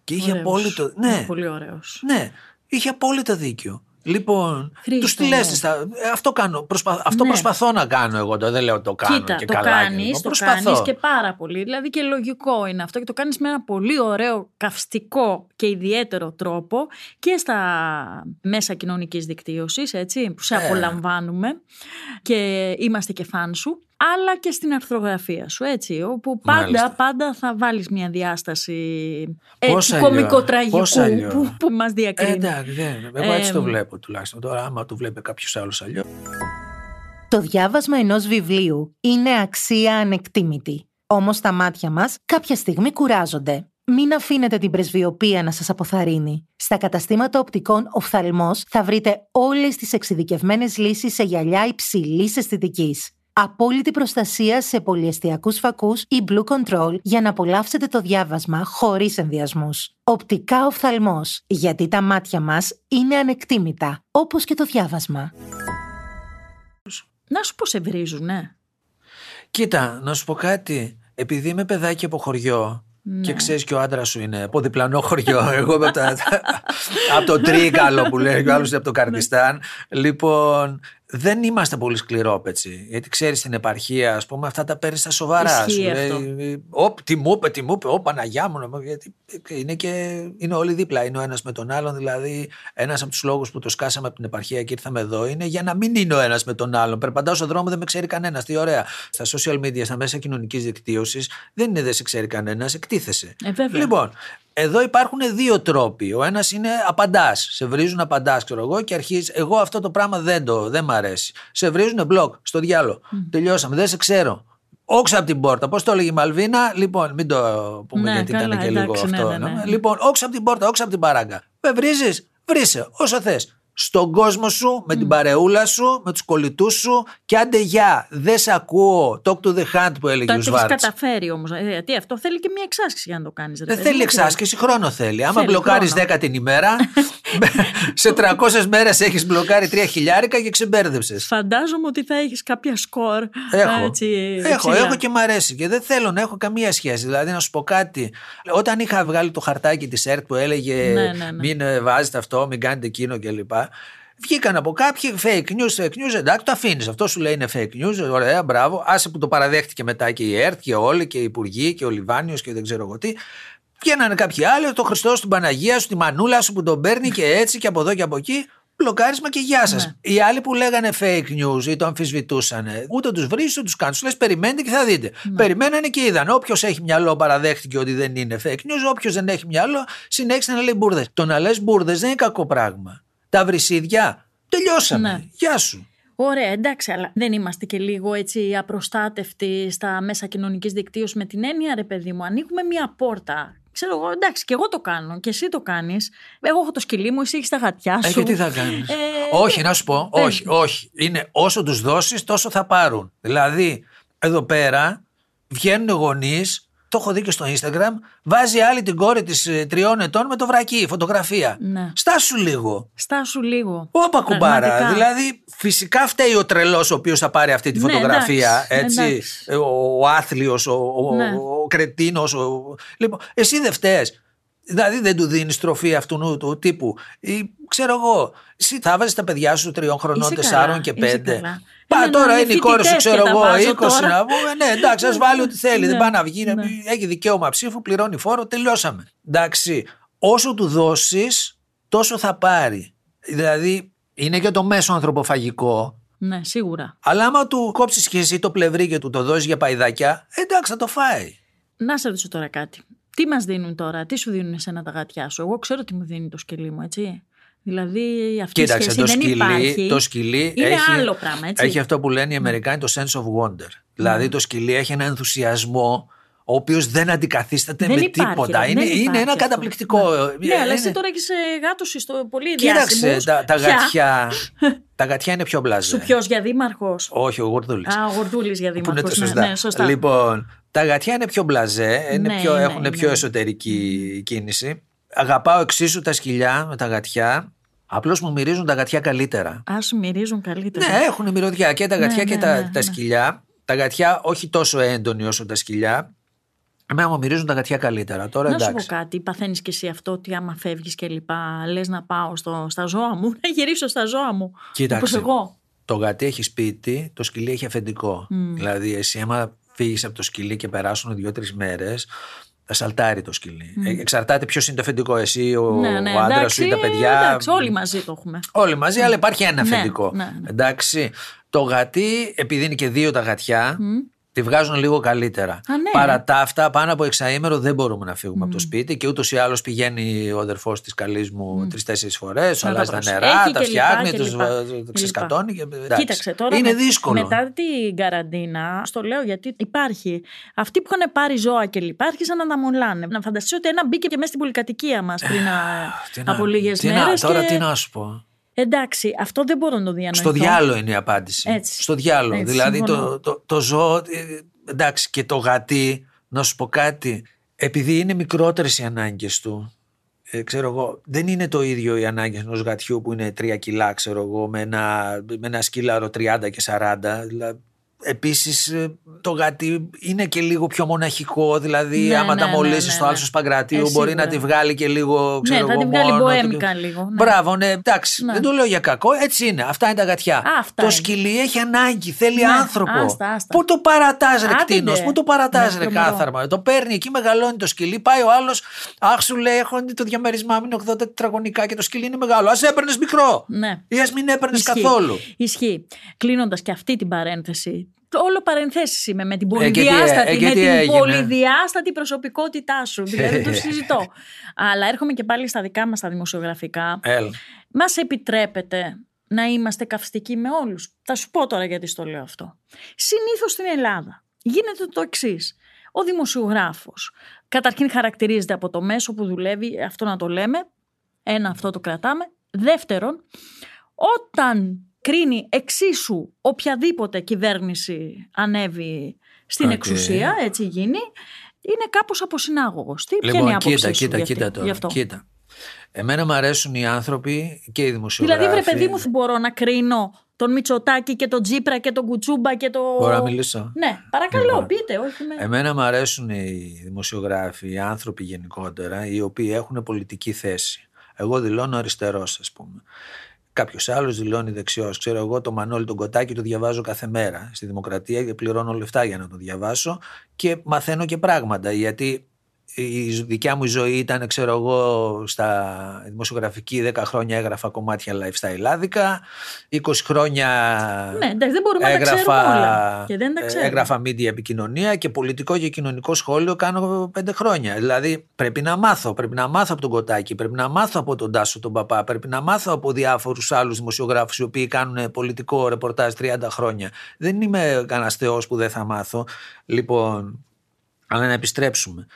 Και είχε Ωραίος. απόλυτο. Ναι, Πολύ ωραίος. ναι, είχε απόλυτο δίκιο. Λοιπόν, Χρήστο του τη λε. μου. Αυτό, κάνω, προσπα- αυτό Ναι. προσπαθώ να κάνω εγώ. Το, δεν λέω ότι το κάνω Κοίτα, και το καλά. κάνεις, λοιπόν. το Προσπαθώ. κάνεις και πάρα πολύ. Δηλαδή και λογικό είναι αυτό και το κάνεις με ένα πολύ ωραίο, καυστικό και ιδιαίτερο τρόπο και στα μέσα κοινωνικής δικτύωσης, έτσι, που σε Ε. απολαμβάνουμε και είμαστε και φαν σου. Αλλά και στην αρθρογραφία σου, έτσι, όπου πάντα, Μάλιστα. πάντα θα βάλεις μια διάσταση ε, Πώς του αλλιώς, κομικοτραγικού πώς αλλιώς; που, που μας Ε, διακρίνει. εντάξει, δεν. Εγώ έτσι Ε, το βλέπω τουλάχιστον. Τώρα, άμα το βλέπει κάποιος άλλος αλλιώ. Το διάβασμα ενός βιβλίου είναι αξία ανεκτήμητη. Όμως τα μάτια μας κάποια στιγμή κουράζονται. Μην αφήνετε την πρεσβειοποία να σας αποθαρρύνει. Στα καταστήματα οπτικών οφθαλμός θα βρείτε όλες τις εξειδικευμένες λύσεις σε γυαλιά υψηλής αισθητικής. Απόλυτη προστασία σε πολυεστιακούς φακούς ή Blue Control για να απολαύσετε το διάβασμα χωρίς ενδιασμούς. Οπτικά οφθαλμός, γιατί τα μάτια μας είναι ανεκτήμητα, όπως και το διάβασμα. Να σου πω σε βρίζουν, ναι. Κοίτα, να σου πω κάτι. Επειδή είμαι παιδάκι από χωριό και ξέρεις και ο άντρας σου είναι από διπλανό χωριό. Εγώ είμαι από, τα, από το Τρίκαλο που λέει, ο άλλος είναι από το Καρδιστάν. λοιπόν, δεν είμαστε πολύ σκληρόπετσι. Γιατί ξέρεις στην επαρχία, ας πούμε, αυτά τα παίρνεις στα σοβαρά. Ισχύει Σου αυτό. λέει, Οπ, τι μου είπε, τι μου είπε, Ω Παναγιά μου. Γιατί είναι, και, είναι όλοι δίπλα. Είναι ο ένας με τον άλλον. Δηλαδή, ένας από τους λόγους που το σκάσαμε από την επαρχία και ήρθαμε εδώ είναι για να μην είναι ο ένας με τον άλλον. Περπατάω στον δρόμο, δεν με ξέρει κανένας. Τι ωραία. Στα social media, στα μέσα κοινωνικής δικτύωσης, δεν είναι δεν σε ξέρει κανένας, εκτίθεσαι. Ε, βέβαια. Λοιπόν, εδώ υπάρχουν δύο τρόποι. Ο ένας είναι απαντάς. Σε βρίζουν απαντάς, ξέρω εγώ, και αρχίζεις. Εγώ αυτό το πράγμα δεν το δεν μ' αρέσει. Σε βρίζουν μπλοκ στο διάλογο. Τελειώσαμε. Δεν σε ξέρω. Όξα από την πόρτα. Πώς το έλεγε η Μαλβίνα. Λοιπόν, μην το πούμε Ναι, γιατί καλά, ήταν και εντάξει, λίγο ναι, αυτό. ναι, ναι. Λοιπόν, όξα από την πόρτα, όξα από την παράγκα. Με βρίζεις, βρήσε όσο θες. Στον κόσμο σου, με την παρεούλα σου, με τους κολλητούς σου και άντε γεια. Δεν σε ακούω. Talk to the hand που έλεγε Το ο έχεις Σβάρτς. καταφέρει όμως. Γιατί αυτό θέλει και μια εξάσκηση για να το κάνεις. Δεν θέλει εξάσκηση, χρόνο θέλει. Άμα Θέλει μπλοκάρεις χρόνο. 10 την ημέρα, σε 300 μέρες έχεις μπλοκάρει 3 χιλιάρικα και ξεμπέρδεψες. Φαντάζομαι ότι θα έχεις κάποια σκορ. Έχω. Έτσι, έχω, ψηλά. έχω και μ' αρέσει. Και δεν θέλω να έχω καμία σχέση. Δηλαδή, να σου πω κάτι. Όταν είχα βγάλει το χαρτάκι της ΕΡΤ που έλεγε Ναι, ναι, ναι. Μην ε, βάζετε αυτό, μην κάνετε εκείνο κλπ. Βγήκαν από κάποιοι fake news, fake news, εντάξει, το αφήνεις. Αυτό σου λέει είναι fake news, ωραία, μπράβο. Άσε που το παραδέχτηκε μετά και η ΕΡΤ και όλοι και οι υπουργοί και ο Λιβάνιος και δεν ξέρω εγώ τι. Βγαίνανε κάποιοι άλλοι, το Χριστός, την Παναγία σου, τη Μανούλα σου που τον παίρνει και έτσι και από εδώ και από εκεί. Μπλοκάρισμα και γεια σας. Ναι. Οι άλλοι που λέγανε fake news ή το αμφισβητούσαν, ούτε τους βρεις ούτε τους κάνεις. Του λες: Περιμένετε και θα δείτε. Ναι. Περιμένανε και είδαν. Όποιος έχει μυαλό παραδέχτηκε ότι δεν είναι fake news. Όποιος δεν έχει μυαλό συνέχισε να λέει μπουρδες. Το να λες μπουρδες δεν είναι κακό πράγμα. Τα βρυσίδια τελειώσαμε. Ναι. Γεια σου. Ωραία, εντάξει, αλλά δεν είμαστε και λίγο έτσι απροστάτευτοι στα μέσα κοινωνικής δικτύωσης με την έννοια, ρε παιδί μου. Ανοίγουμε μία πόρτα. Ξέρω εγώ, εντάξει, και εγώ το κάνω και εσύ το κάνεις. Εγώ έχω το σκυλί μου, εσύ έχεις τα γατιά σου. Ε, και τι θα κάνεις; Ε, όχι, να σου πω. πες Όχι, όχι. Είναι όσο τους δώσεις, τόσο θα πάρουν. Δηλαδή, εδώ πέρα βγαίνουν γονείς, το έχω δει και στο Instagram, βάζει άλλη την κόρη της τριών ετών με το βρακί, φωτογραφία. Ναι. Στάσου λίγο. Στάσου λίγο. Όπα κουμπάρα. Πραγματικά. Δηλαδή, φυσικά φταίει ο τρελός ο οποίος θα πάρει αυτή τη Ναι, φωτογραφία. εντάξει, έτσι. εντάξει. Ο, ο άθλιος, ο, ο, Ναι. ο κρετίνος. Ο... Λοιπόν, εσύ δεν φταίει. Δηλαδή δεν του δίνεις τροφή αυτού του τύπου. Ή ξέρω εγώ, εσύ θα βάζεις τα παιδιά σου τριών χρονών, Είσαι τεσσάρων καλά, και είσαι πέντε. καλά. Πα, Εμένα τώρα είναι είναι η κόρη σου, φοιτητές ξέρω και τα εγώ, βάζω 20 τώρα. να πούμε. Ναι, εντάξει, ας βάλει ό,τι θέλει. Δεν Ναι, πάει να βγει, να ναι. πει, έχει δικαίωμα ψήφου, πληρώνει φόρο, τελειώσαμε. Εντάξει. Όσο του δώσεις, τόσο θα πάρει. Δηλαδή, είναι και το μέσο ανθρωποφαγικό. Ναι, σίγουρα. Αλλά άμα του κόψεις και εσύ το πλευρί και του το δώσεις για παϊδάκια, εντάξει, θα το φάει. Να σε ρωτήσω τώρα κάτι. Τι μας δίνουν τώρα, τι σου δίνουν εσένα τα γατιά σου; Εγώ ξέρω τι μου δίνει το σκυλί μου, έτσι. Δηλαδή αυτή η Κοίταξε, σχέση το δεν σκυλί, υπάρχει. το σκυλί είναι έχει, άλλο πράγμα, έτσι. Ναι. έχει αυτό που λένε οι Αμερικάνοι το sense of wonder. Δηλαδή το σκυλί έχει ένα ενθουσιασμό ο οποίος δεν αντικαθίσταται Δεν με υπάρχει, τίποτα. ρε, είναι, δεν είναι υπάρχει ένα αυτό. καταπληκτικό. Ναι, αλλά εσύ Είναι- τώρα έχεις γάτου στο πολύ Κοίταξε, διάσημους. τα, τα Ποια; γατιά. τα γατιά είναι πιο μπλαζέ. Σου ποιο για δήμαρχος. Όχι, ο Γουρδούλη. Α, ο Γορδούλης για Που είναι δήμαρχος. τα Ναι, σωστά. ναι, σωστά. Λοιπόν, τα γατιά είναι πιο μπλαζέ, είναι Ναι, πιο, ναι, έχουν ναι. πιο εσωτερική κίνηση. Αγαπάω εξίσου τα σκυλιά με τα γατιά. Απλώς μου μυρίζουν τα γατιά καλύτερα. Α, σου μυρίζουν καλύτερα. Ναι, έχουν μυρωδιά και τα Ναι, γατιά και ναι, τα, ναι, τα ναι. σκυλιά. Τα γατιά όχι τόσο έντονοι όσο τα σκυλιά. Εμένα μου μυρίζουν τα γατιά καλύτερα. Τώρα Να σου πω εντάξει. κάτι, παθαίνεις και εσύ αυτό ότι άμα φεύγεις και λοιπά, λες να πάω στο, στα ζώα μου, να γυρίσω στα ζώα μου. Κοίταξε. Όπως εγώ. Το γατί έχει σπίτι, το σκυλί έχει αφεντικό. Δηλαδή, εσύ, άμα φύγεις από το σκυλί και περάσουν δύο-τρεις μέρες, θα σαλτάρει το σκυλί. Ε, Εξαρτάται ποιος είναι το αφεντικό, εσύ, ο, ναι, ναι, ο άντρας εντάξει, σου ή τα παιδιά. Εντάξει, όλοι μαζί το έχουμε. Όλοι μαζί, αλλά υπάρχει ένα Ναι, αφεντικό. ναι, ναι. Εντάξει. Το γατί, επειδή είναι και δύο τα γατιά, τη βγάζουν λίγο καλύτερα. Α, ναι. Παρά τα αυτά, πάνω από εξαήμερο δεν μπορούμε να φύγουμε από το σπίτι και ούτως ή άλλως πηγαίνει ο αδερφός της καλής μου τρει-τέσσερι φορές, τα αλλάζει τα προσέχει νερά, και τα λοιπά φτιάχνει, και τους λοιπά. ξεσκατώνει. Και... εντάξει. Κοίταξε τώρα. Είναι με- δύσκολο. Μετά την καραντίνα, στο λέω γιατί υπάρχει. Αυτοί που είχαν πάρει ζώα και λοιπά άρχισαν να τα μολάνε. Να φανταστείς ότι ένα μπήκε και μέσα στην πολυκατοικία μας πριν α, Τι να- από λίγες τι να- μέρες. Τώρα και... τι να σου πω. Εντάξει, αυτό δεν μπορώ να το διανοηθώ. Στο διάλογο είναι η απάντηση. Έτσι. Στο διάλογο. Έτσι, δηλαδή συμφωνώ. το, το, το ζώο. ε, Εντάξει, και το γατί, να σου πω κάτι. Επειδή είναι μικρότερες οι ανάγκες του, ε, ξέρω εγώ, δεν είναι το ίδιο οι ανάγκες ενός γατιού που είναι 3 κιλά, ξέρω εγώ, με ένα, με ένα σκύλαρο 30 και 40. Δηλαδή, Επίσης, το γάτι είναι και λίγο πιο μοναχικό. Δηλαδή, Ναι, άμα ναι, τα ναι, μολύσει ναι, στο ναι. άλσο Παγκρατίου, Ε, μπορεί σίγουρα. να τη βγάλει και λίγο. Ξέρω Ναι, θα εγώ, τη βγάλει μόνο, μποέμικα του- λίγο, ναι. Μπράβο, ναι, εντάξει. Ναι. Δεν το λέω για κακό. Έτσι είναι. Αυτά είναι τα γατιά. Α, αυτά το είναι. σκυλί έχει ανάγκη, θέλει Ναι, άνθρωπο. άστα, άστα. Πού το παρατάς, ρε Άντε, κτίνος, ντε. πού το παρατάς, Ναι, ρε το μωρό. κάθαρμα. Το παίρνει εκεί, μεγαλώνει το σκυλί. Πάει ο άλλος, αχ σου λέει, έχω το διαμέρισμά μου είναι 80 τετραγωνικά και το σκυλί είναι μεγάλο. Α έπαιρνες μικρό. Ναι. Ή ας μην έπαιρνες Ισχύει. καθόλου. Ισχύει. Κλείνοντας και αυτή την παρένθεση. Όλο παρενθέσεις είμαι με την Ε, και τι, πολυδιάστατη, ε, και με τι την έγινε; πολυδιάστατη προσωπικότητά σου. Δηλαδή το συζητώ. Αλλά έρχομαι και πάλι στα δικά μας τα δημοσιογραφικά. Έλα. Μας επιτρέπετε να είμαστε καυστικοί με όλους. Θα σου πω τώρα γιατί στο λέω αυτό. Συνήθως στην Ελλάδα γίνεται το εξής. Ο δημοσιογράφος καταρχήν χαρακτηρίζεται από το μέσο που δουλεύει, αυτό να το λέμε. Ένα, αυτό το κρατάμε. Δεύτερον, όταν κρίνει εξίσου οποιαδήποτε κυβέρνηση ανέβει στην Οκ. εξουσία, έτσι γίνει, είναι κάπως αποσυνάγωγος. Τι, ποια είναι η Λοιπόν, άποψή κοίτα, σου κοίτα, γι' αυτή- κοίτα γι' τώρα. αυτό; Κοίτα. Εμένα μου αρέσουν οι άνθρωποι και οι δημοσιογράφοι. Δηλαδή, βρε παιδί μου, μπορώ να κρίνω τον Μητσοτάκη και τον Τζίπρα και τον Κουτσούμπα και τον. Μπορώ να μιλήσω. Ναι, παρακαλώ, Λοιπόν. πείτε, όχι με. Εμένα μου αρέσουν οι δημοσιογράφοι, οι άνθρωποι γενικότερα, οι οποίοι έχουν πολιτική θέση. Εγώ δηλώνω αριστερός, ας πούμε. Κάποιος άλλος δηλώνει δεξιός. Ξέρω εγώ το Μανώλη τον Κοτάκη το διαβάζω κάθε μέρα στη Δημοκρατία και πληρώνω λεφτά για να το διαβάσω και μαθαίνω και πράγματα. Γιατί η δικιά μου ζωή ήταν, ξέρω εγώ, στα δημοσιογραφική 10 χρόνια έγραφα κομμάτια lifestyle άδικα, 20 χρόνια Ναι, εντάξει, δεν μπορούμε να τα ξέρουμε όλα. Και δεν τα ε, ξέρουμε. έγραφα media επικοινωνία και πολιτικό και κοινωνικό σχόλιο κάνω πέντε χρόνια. Δηλαδή πρέπει να μάθω. Πρέπει να μάθω από τον Κοτάκη, πρέπει να μάθω από τον Τάσο τον Παπά, πρέπει να μάθω από διάφορους άλλους δημοσιογράφους οι οποίοι κάνουν πολιτικό ρεπορτάζ 30 χρόνια. Δεν είμαι κανένας θεός που δεν θα μάθω. Λοιπόν, αλλά να επιστρέψουμε.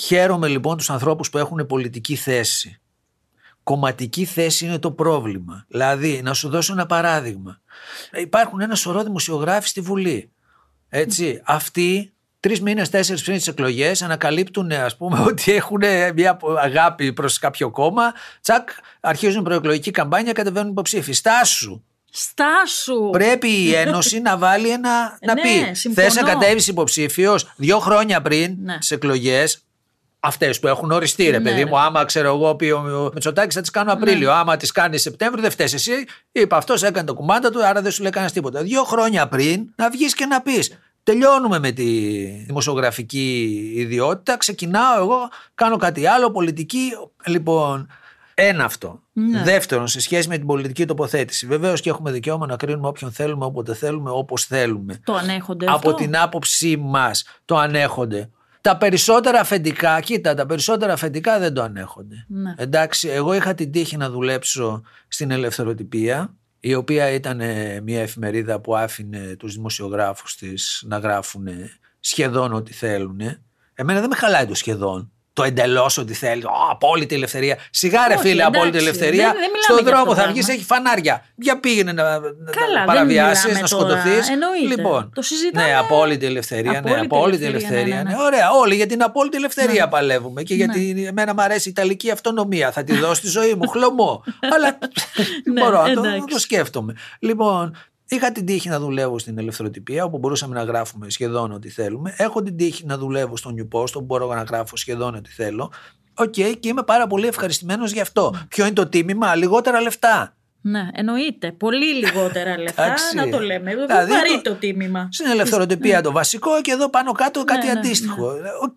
Χαίρομαι λοιπόν τους ανθρώπους που έχουν πολιτική θέση. Κομματική θέση είναι το πρόβλημα. Δηλαδή, να σου δώσω ένα παράδειγμα. Υπάρχουν ένα σωρό δημοσιογράφοι στη Βουλή. Έτσι, αυτοί τρεις μήνες, τέσσερις πριν τις εκλογές ανακαλύπτουν, ας πούμε, ότι έχουν μια αγάπη προς κάποιο κόμμα. Τσακ, αρχίζουν προεκλογική καμπάνια, κατεβαίνουν υποψήφοι. Στάσου. Στάσου. Πρέπει η Ένωση να βάλει ένα. να Ναι, πει. συμφωνώ. Θες να κατέβεις υποψήφιος δύο χρόνια πριν Ναι. τις εκλογές. Αυτές που έχουν οριστεί, ρε Ναι, παιδί ρε. μου. Άμα ξέρω εγώ, πει ο Μητσοτάκης, θα τις κάνω Απρίλιο. Ναι. Άμα τις κάνει Σεπτέμβριο, δεν φταίει εσύ. Είπα, αυτός έκανε το κουμάντα του, άρα δεν σου λέει κανένας τίποτα. Δύο χρόνια πριν να βγεις και να πεις. Τελειώνουμε με τη δημοσιογραφική ιδιότητα. Ξεκινάω εγώ, κάνω κάτι άλλο, πολιτική. Λοιπόν, ένα αυτό. Ναι. Δεύτερον, σε σχέση με την πολιτική τοποθέτηση. Βεβαίως και έχουμε δικαίωμα να κρίνουμε όποιον θέλουμε, όποτε θέλουμε, όπως θέλουμε. Το ανέχονται Από αυτό; την άποψή μας το ανέχονται. Τα περισσότερα αφεντικά, κοίτα, τα περισσότερα αφεντικά δεν το ανέχονται. Ναι. Εντάξει, εγώ είχα την τύχη να δουλέψω στην ελευθεροτυπία, η οποία ήταν ε, μια εφημερίδα που άφηνε τους δημοσιογράφους της να γράφουν σχεδόν ό,τι θέλουν. Εμένα δεν με χαλάει το σχεδόν. Το εντελώς ότι θέλει. «Ω, απόλυτη ελευθερία. Σιγά ρε Όχι, φίλε, εντάξει, απόλυτη ελευθερία. δεν- δεν μιλάμε Στον για δρόμο αυτό θα το βγεις, πράγμα. έχει φανάρια. Για πήγαινε να, Καλά, να δεν παραβιάσεις, μιλάμε να τώρα. σκοτωθείς. Εννοείται. Λοιπόν, Το συζητάμε. ναι, απόλυτη ελευθερία. Απόλυτη ναι, απόλυτη ελευθερία, ελευθερία. ναι, ναι, ναι. ναι. Ωραία, όλοι για την απόλυτη ελευθερία Ναι. παλεύουμε. Και γιατί Ναι. εμένα μου αρέσει η Ιταλική αυτονομία. Θα τη δώσω στη ζωή μου, χλωμό. Αλλά Ναι, μπορώ να το, εντάξει. να το σκέφτομαι. Λοιπόν, είχα την τύχη να δουλεύω στην ελευθεροτυπία, όπου μπορούσαμε να γράφουμε σχεδόν ό,τι θέλουμε. Έχω την τύχη να δουλεύω στο New Post, όπου μπορώ να γράφω σχεδόν ό,τι θέλω. Οκ, και είμαι πάρα πολύ ευχαριστημένος γι' αυτό. Ποιο είναι το τίμημα, λιγότερα λεφτά. Ναι, εννοείται. Πολύ λιγότερα λεφτά Εντάξει. να το λέμε. Δεν Δηλαδή, βαρύ το- το τίμημα. Στην ελευθεροτυπία το βασικό και εδώ πάνω κάτω κάτι ναι, αντίστοιχο. Οκ,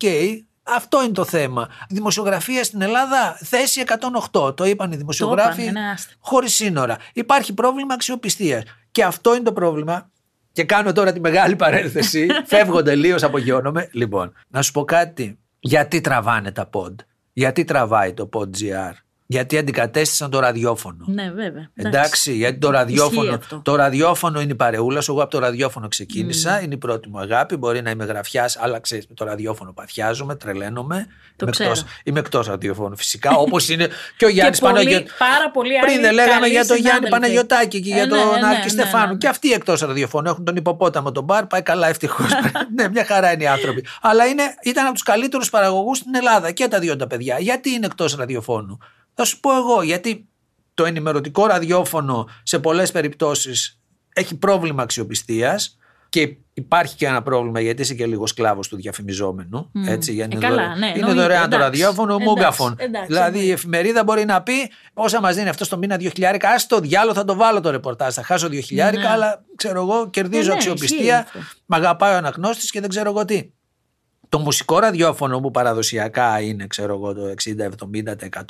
αυτό είναι το θέμα. Δημοσιογραφία στην Ελλάδα, θέση 108. Το είπαν οι δημοσιογράφοι είπανε, ναι, άστε. χωρίς σύνορα. Υπάρχει πρόβλημα αξιοπιστίας. Και αυτό είναι το πρόβλημα. Και κάνω τώρα τη μεγάλη παρένθεση. Φεύγω τελείως, απογειώνομαι. Λοιπόν, να σου πω κάτι. Γιατί τραβάνε τα pod. Γιατί τραβάει το pod.gr. Γιατί αντικατέστησαν το ραδιόφωνο. Ναι, βέβαια. Εντάξει, γιατί το ραδιόφωνο, αυτό. το ραδιόφωνο είναι η παρεούλα σου. Εγώ από το ραδιόφωνο ξεκίνησα. Είναι η πρώτη μου αγάπη. Μπορεί να είμαι γραφιάς, αλλά ξέρεις, με το ραδιόφωνο παθιάζομαι, τρελαίνομαι. Το είμαι ξέρω. εκτός, είμαι εκτός ραδιόφωνου φυσικά, όπως είναι και ο Γιάννης πολύ- Παναγιώτη. πάρα πολλοί Πριν άλλοι δεν λέγαμε καλοί για τον Γιάννη συνάδελφοι. Παναγιωτάκη και Ε, για ναι, τον ναι, Άρχη ναι, Στεφάνου. ναι, ναι. Και αυτοί εκτός ραδιοφώνου έχουν τον υποπόταμο τον μπαρ. Πάει καλά, ευτυχώς. ναι, μια χαρά είναι οι άνθρωποι. Αλλά είναι, ήταν από τους καλύτερους παραγωγούς στην Ελλάδα και τα δύο τα παιδιά. Γιατί είναι εκτός ραδιοφώνου; Θα σου πω εγώ, γιατί το ενημερωτικό ραδιόφωνο σε πολλές περιπτώσεις έχει πρόβλημα αξιοπιστίας και υπάρχει και ένα πρόβλημα γιατί είσαι και λίγο σκλάβος του διαφημιζόμενου. Μμ. Έτσι, για Ε, είναι καλά, δωρεάν. ναι, είναι εννοείται, δωρεάν το εντάξει. ραδιόφωνο, Εντάξει, μούγκαφον. εντάξει, δηλαδή η εννοείται. εφημερίδα μπορεί να πει όσα μας δίνει αυτός το μήνα δύο χιλιάρικα, ας το διάλογο θα το βάλω το ρεπορτάζ, θα χάσω δύο χιλιάρικα, Ναι. αλλά ξέρω εγώ κερδίζω Ε, ναι, αξιοπιστία, ισχύει αυτό. μ' αγαπάει ο αναγνώστης και δεν ξέρω εγώ τι. Το μουσικό ραδιόφωνο που παραδοσιακά είναι, ξέρω εγώ, το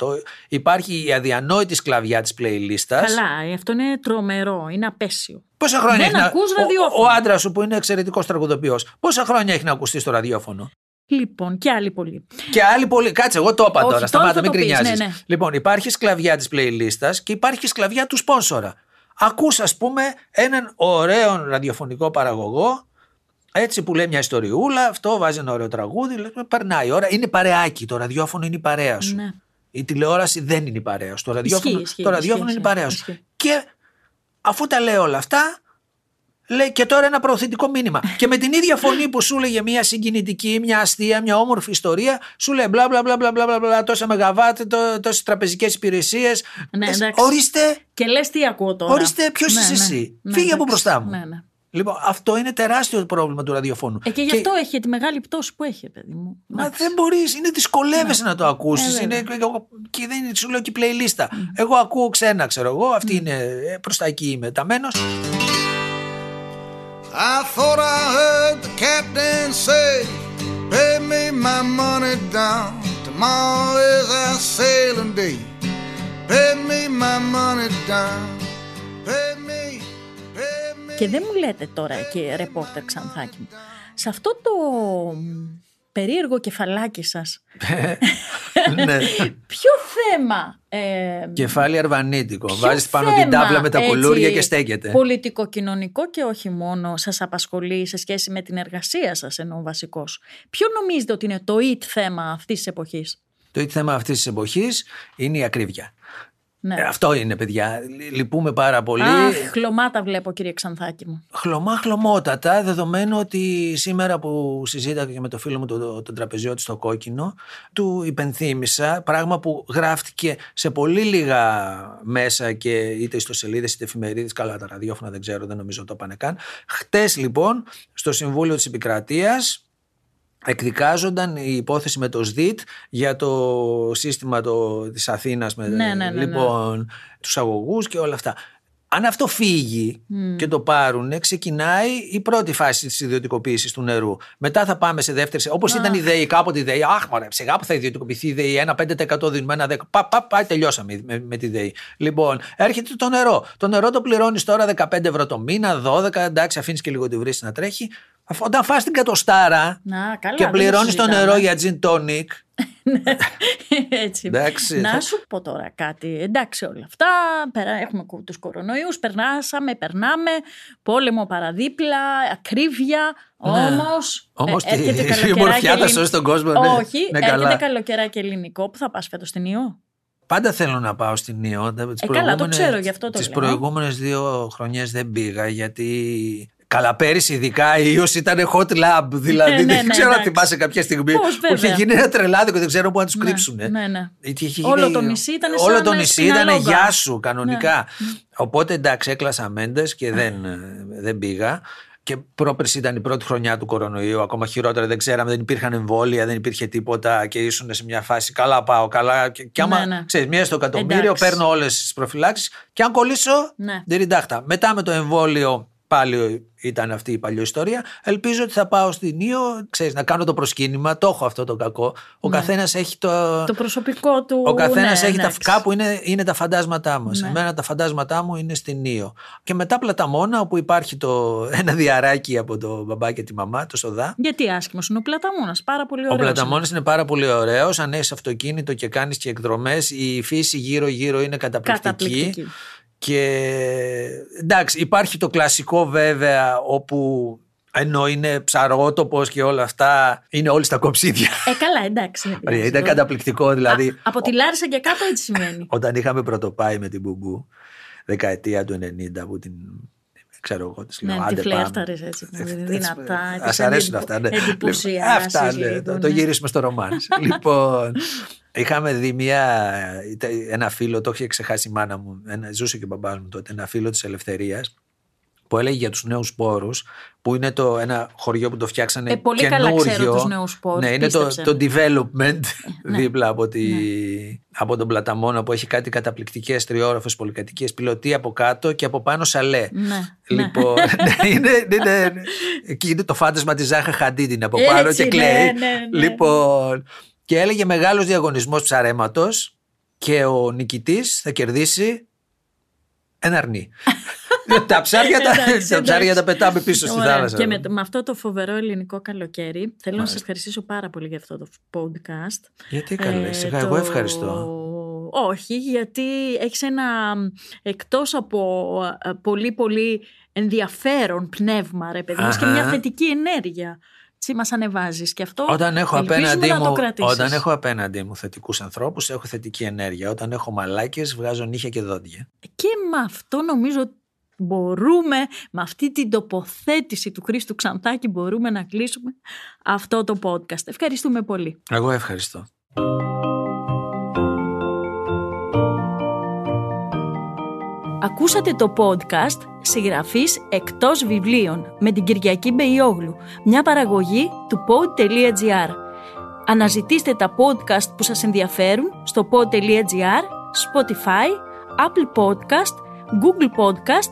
60-70%, υπάρχει η αδιανόητη σκλαβιά της playlistας. Καλά, αυτό είναι τρομερό, είναι απέσιο. Πόσα χρόνια Δεν έχει να... ακούς Ο, ραδιόφωνο. ο άντρας σου που είναι εξαιρετικός τραγουδοποιός, πόσα χρόνια έχει να ακουστεί στο ραδιόφωνο; Λοιπόν, και άλλοι πολλοί. Και άλλοι πολλοί. Κάτσε, εγώ το είπα Όχι, τώρα. τώρα Σταμάτα, θα μην το πεις, κρινιάζεις. ναι, ναι. Λοιπόν, υπάρχει σκλαβιά της playlist και υπάρχει σκλαβιά του σπόνσορα. Ακούς, ας πούμε, έναν ωραίο ραδιοφωνικό παραγωγό. Έτσι που λέει μια ιστοριούλα, αυτό βάζει ένα ωραίο τραγούδι, λέει, περνάει η ώρα. Είναι παρεάκι. Το ραδιόφωνο είναι η παρέα σου. Ναι. Η τηλεόραση δεν είναι η παρέα σου. Το ραδιόφωνο, ισχύει, το ραδιόφωνο ισχύει, είναι η παρέα σου. ισχύει. Και αφού τα λέει όλα αυτά, λέει και τώρα ένα προωθητικό μήνυμα. και με την ίδια φωνή που σου λέγε μια συγκινητική, μια αστεία, μια όμορφη ιστορία, σου λέει μπλα μπλα μπλα μπλα μπλα μπλα, μπλα τόσα μεγαβάτ, τόσες τραπεζικές υπηρεσίες. Ναι, εντάξει. ορίστε, Και λες τι ακούω τώρα. ορίστε ποιος Ναι, είσαι ναι. εσύ. Ναι, Φύγε από εντάξει. μπροστά μου. Ναι, ναι. Λοιπόν, αυτό είναι τεράστιο πρόβλημα του ραδιοφώνου. Ε, και γι' αυτό έχει τη μεγάλη πτώση που έχει, παιδί μου. Μα Εντάξει. δεν μπορείς, είναι δυσκολεύεσαι να το ακούσεις. Ε, είναι, βέβαια. και δεν είναι, σου λέω και η playlist. Εγώ ακούω ξένα, ξέρω εγώ. Αυτή είναι προς τα εκεί είμαι ταμένος. I thought I heard the captain say, Pay me my money down. Tomorrow is our sailing day. Pay me my money down. Και δεν μου λέτε τώρα και ρεπόρτερ Ξανθάκη μου. Σε αυτό το μ, περίεργο κεφαλάκι σας, ναι. ποιο θέμα... Ε, Κεφάλι αρβανίτικο. ποιο Βάζεις πάνω την θέμα, τάβλα με τα έτσι, κουλούρια και στέκεται. Πολιτικο-κοινωνικό και όχι μόνο σας απασχολεί σε σχέση με την εργασία σας ενώ βασικός. Ποιο νομίζετε ότι είναι το it θέμα αυτής της εποχής; Το ίδιο θέμα αυτής της εποχής είναι η ακρίβεια. Ναι. Ε, αυτό είναι, παιδιά. Λ- Λυπούμε πάρα πολύ. Αχ, χλωμάτα βλέπω, κύριε Ξανθάκη μου. Χλωμά χλωμότατα, δεδομένου ότι σήμερα που συζήτηκα και με το φίλο μου τον, τον τραπεζιώτη στο κόκκινο, του υπενθύμησα πράγμα που γράφτηκε σε πολύ λίγα μέσα και είτε ιστοσελίδες είτε εφημερίδες, καλά τα ραδιόφωνα δεν ξέρω, δεν νομίζω το πάνε καν. Χτες λοιπόν στο Συμβούλιο της Επικρατείας εκδικάζονταν η υπόθεση με το ΣΔΙΤ για το σύστημα το, της Αθήνας με Ναι, ναι, ναι, ναι. λοιπόν, τους αγωγούς και όλα αυτά. Αν αυτό φύγει και το πάρουν, ξεκινάει η πρώτη φάση της ιδιωτικοποίησης του νερού. Μετά θα πάμε σε δεύτερη. Όπως ήταν η ΔΕΗ, κάποτε η ΔΕΗ. Αχ, μωρέ, σιγά που θα ιδιωτικοποιηθεί η ΔΕΗ. Ένα 5% δίνουμε, ένα 10%. Πα, πα, πάει, τελειώσαμε με, με τη ΔΕΗ. Λοιπόν, έρχεται το νερό. Το νερό το πληρώνεις τώρα 15 ευρώ το μήνα, 12. Εντάξει, αφήνεις και λίγο τη βρύση να τρέχει. Αφ- Όταν φας την κατοστάρα Να, καλά. και δεν πληρώνεις το συζητάμε. νερό για gin tonic. Έτσι. Εντάξει. Να σου πω τώρα κάτι. Εντάξει όλα αυτά. Περα... Έχουμε κο- τους κορονοϊούς, περνάσαμε, περνάμε. Πόλεμο παραδίπλα, ακρίβεια. Ναι. Όμως, Όμως ε, τι- έρχεται η καλοκαιράκι ομορφιά θα ελλην- σώσει τον κόσμο, ναι. Όχι, Ναι, έρχεται καλά. καλοκαιράκι ελληνικό που θα πας φέτος στην Ιώ. Πάντα θέλω να πάω στην Ιω. Τις Ε, καλά, το προηγούμενες- ξέρω, γι' αυτό το Τις λέω. προηγούμενες δύο χρονιές δεν πήγα γιατί... Καλά, πέρυσι ειδικά η Ιως ήταν hot lab. Δηλαδή Ναι, ναι, δεν ναι, ξέρω αν εντάξει. θυμάσαι κάποια στιγμή Πώς, που είχε βέβαια. γίνει ένα τρελάδικο, δεν ξέρω πού να τους κρύψουν. Ναι, ναι. Είχε Όλο γίνει- το νησί ήταν Όλο σαν το να νησί στην ήταν αλόγα. γεια σου κανονικά. Ναι. Οπότε εντάξει, έκλασα μέντε και δεν, ε, δεν πήγα. Και πρόπερση ήταν η πρώτη χρονιά του κορονοϊού, ακόμα χειρότερα. Δεν ξέραμε, δεν υπήρχαν εμβόλια, δεν υπήρχε τίποτα και ήσουν σε μια φάση. Καλά, πάω καλά. Και, και άμα Ναι, ναι. ξέρεις, μία στο εκατομμύριο, Εντάξει. παίρνω όλες τις προφυλάξεις. Και αν κολλήσω, Ναι. δεν ριντάχτα. Μετά με το εμβόλιο, πάλι ήταν αυτή η παλιό ιστορία. Ελπίζω ότι θα πάω στην Ήο, ξέρεις, να κάνω το προσκύνημα. Το έχω αυτό το κακό. Ο Ναι. καθένας έχει το. Το προσωπικό του. Ο καθένας ναι, έχει τα, εντάξει. κάπου είναι, είναι τα φαντάσματά μας. Ναι. Εμένα τα φαντάσματά μου είναι στην Ήο. Και μετά Πλαταμόνα, όπου υπάρχει το, ένα διαράκι από το μπαμπά και τη μαμά, το σοδά. Γιατί άσχημος είναι ο Πλαταμόνας. Πάρα πολύ Ο ωραίος. Πλαταμόνας είναι πάρα πολύ ωραίος. Αν έχεις αυτοκίνητο και κάνεις και εκδρομές, η φύση γύρω-γύρω είναι καταπληκτική. Καταπληκτική. Και εντάξει, υπάρχει το κλασικό βέβαια όπου ενώ είναι ψαρότοπος και όλα αυτά, είναι όλοι στα κοψίδια. Ε, καλά, εντάξει. δεν Ωραία, πειράζει. Ήταν καταπληκτικό δηλαδή. Α, από τη Λάρισα και κάτω έτσι σημαίνει. Όταν είχαμε πρωτοπάει με την Μπουμπού, δεκαετία του 90, που την. Ξέρω εγώ, τη λέω. Ναι, άντε τη πάμε». φλέρταρες έτσι, Ε, δυνατά, Ας τις αρέσουν εντυπω- αυτά. Ναι. εντυπωσιάσεις Αυτά, ναι, λίγο, το, το ναι. γυρίσουμε στο ρομάνς. λοιπόν, είχαμε δει μια, ένα φίλο, το είχε ξεχάσει η μάνα μου, ένα, ζούσε και ο μπαμπάς μου τότε, ένα φίλο της Ελευθερίας, που έλεγε για τους νέους σπόρους, που είναι το, ένα χωριό που το φτιάξανε Ε, πολύ καλά καινούριο. ξέρω τους νέους σπόρους, Ναι, είναι το, πίστεψε. το development ναι. δίπλα από, τη, από τον Πλαταμόνα που έχει κάτι καταπληκτικές τριόροφες πολυκατοικίες, πιλωτή από κάτω και από πάνω σαλέ. Ναι, Λοιπόν, ναι, είναι, είναι, είναι, εκεί είναι το φάντασμα της Ζάχα Χαντίντ είναι από Έτσι, πάνω και ναι, κλαίει. ναι, ναι. Λοιπόν, και έλεγε μεγάλος διαγωνισμός ψαρέματος και ο νικητής θα κερδίσει ένα αρνί. Τα ψάρια, τα, Εντάξει, τα, ψάρια τα εντάξει. πετάμε πίσω στη Ωραία. θάλασσα. Και με, με αυτό το φοβερό ελληνικό καλοκαίρι, θέλω να Μάλιστα. σας ευχαριστήσω πάρα πολύ για αυτό το podcast. Γιατί καλές, Ε, σιγά, το- εγώ ευχαριστώ. Όχι, γιατί έχεις ένα εκτός από ε, πολύ πολύ ενδιαφέρον πνεύμα, ρε παιδί μου, έχεις και μια Αχα. θετική ενέργεια. Έτσι μας ανεβάζεις και αυτό Όταν έχω, ελπίζουμε απέναντί να το μου, κρατήσεις. όταν έχω απέναντί μου θετικούς ανθρώπους, έχω θετική ενέργεια. Όταν έχω μαλάκες, βγάζω νύχια και δόντια. Και με αυτό νομίζω μπορούμε, με αυτή την τοποθέτηση του Χρήστου Ξανθάκη μπορούμε να κλείσουμε αυτό το podcast. Ευχαριστούμε πολύ. Εγώ ευχαριστώ. Ακούσατε το podcast «Συγγραφής εκτός βιβλίων» με την Κυριακή Μπεϊόγλου, μια παραγωγή του pod.gr. Αναζητήστε τα podcast που σας ενδιαφέρουν στο pod.gr, Spotify, Apple Podcast, Google Podcast